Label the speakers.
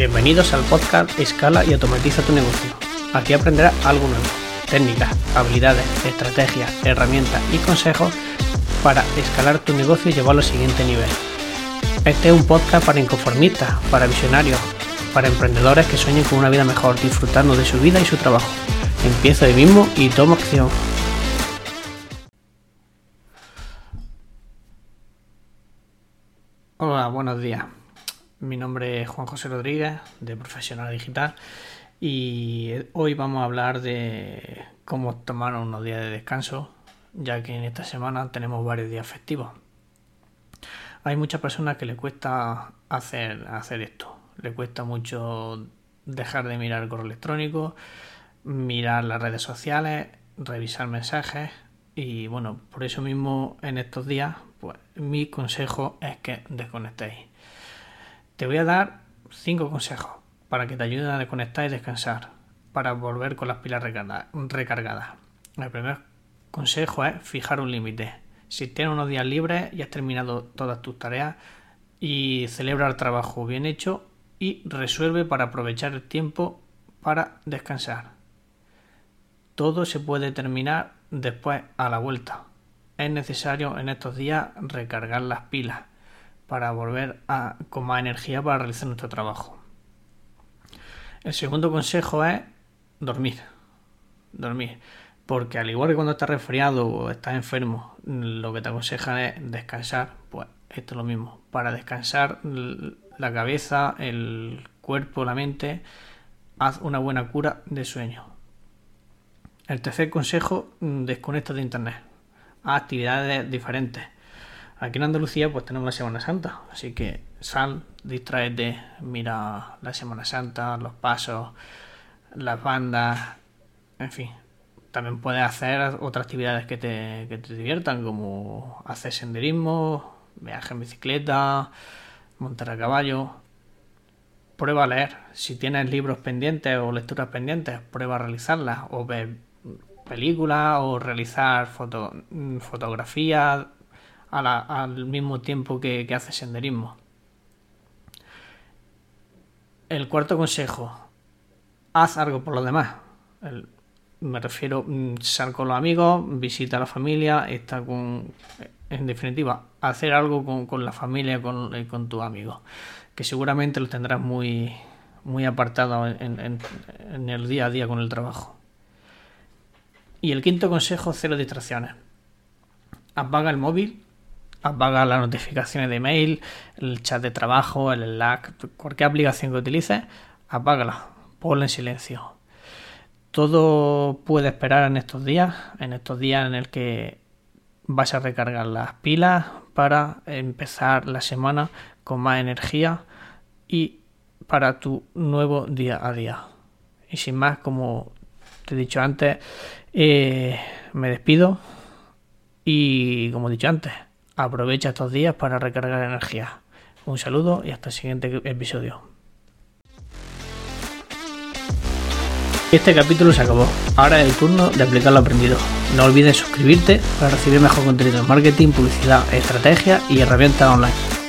Speaker 1: Bienvenidos al podcast Escala y automatiza tu negocio. Aquí aprenderás algo nuevo, técnicas, habilidades, estrategias, herramientas y consejos para escalar tu negocio y llevarlo al siguiente nivel. Este es un podcast para inconformistas, para visionarios, para emprendedores que sueñen con una vida mejor, disfrutando de su vida y su trabajo. Empieza hoy mismo y toma acción. Hola, buenos días. Mi nombre es Juan José Rodríguez, de Profesional Digital, y hoy vamos a hablar de cómo tomar unos días de descanso, ya que en esta semana tenemos varios días festivos. Hay muchas personas que le cuesta hacer, hacer esto, le cuesta mucho dejar de mirar el correo electrónico, mirar las redes sociales, revisar mensajes y bueno, por eso mismo en estos días, pues mi consejo es que desconectéis te voy a dar cinco consejos para que te ayuden a desconectar y descansar, para volver con las pilas recargadas. El primer consejo es fijar un límite. Si tienes unos días libres y has terminado todas tus tareas y celebra el trabajo bien hecho y resuelve para aprovechar el tiempo para descansar. Todo se puede terminar después a la vuelta. Es necesario en estos días recargar las pilas para volver a, con más energía para realizar nuestro trabajo. El segundo consejo es dormir. Dormir. Porque al igual que cuando estás resfriado o estás enfermo, lo que te aconsejan es descansar, pues esto es lo mismo. Para descansar la cabeza, el cuerpo, la mente, haz una buena cura de sueño. El tercer consejo, desconecta de internet. Haz actividades diferentes Aquí en Andalucía pues tenemos la Semana Santa, así que sal, distraete, mira la Semana Santa, los pasos, las bandas, en fin. También puedes hacer otras actividades que te, que te diviertan, como hacer senderismo, viaje en bicicleta, montar a caballo. Prueba a leer. Si tienes libros pendientes o lecturas pendientes, prueba a realizarlas o ver películas o realizar foto, fotografías al mismo tiempo que, hace senderismo. El cuarto consejo, haz algo por los demás. me refiero, mm, sal con los amigos, visita a la familia, está con, en definitiva, hacer algo con, la familia con, con tus amigos, que seguramente lo tendrás muy, muy apartado en, en el día a día con el trabajo. Y el quinto consejo, cero distracciones. Apaga el móvil apaga las notificaciones de mail, el chat de trabajo, el Slack, cualquier aplicación que utilices, apágala, ponla en silencio. Todo puede esperar en estos días, en estos días en el que vas a recargar las pilas para empezar la semana con más energía y para tu nuevo día a día. Y sin más, como te he dicho antes, eh, me despido y como he dicho antes, Aprovecha estos días para recargar energía. Un saludo y hasta el siguiente episodio. Este capítulo se acabó. Ahora es el turno de aplicar lo aprendido. No olvides suscribirte para recibir mejor contenido en marketing, publicidad, estrategia y herramientas online.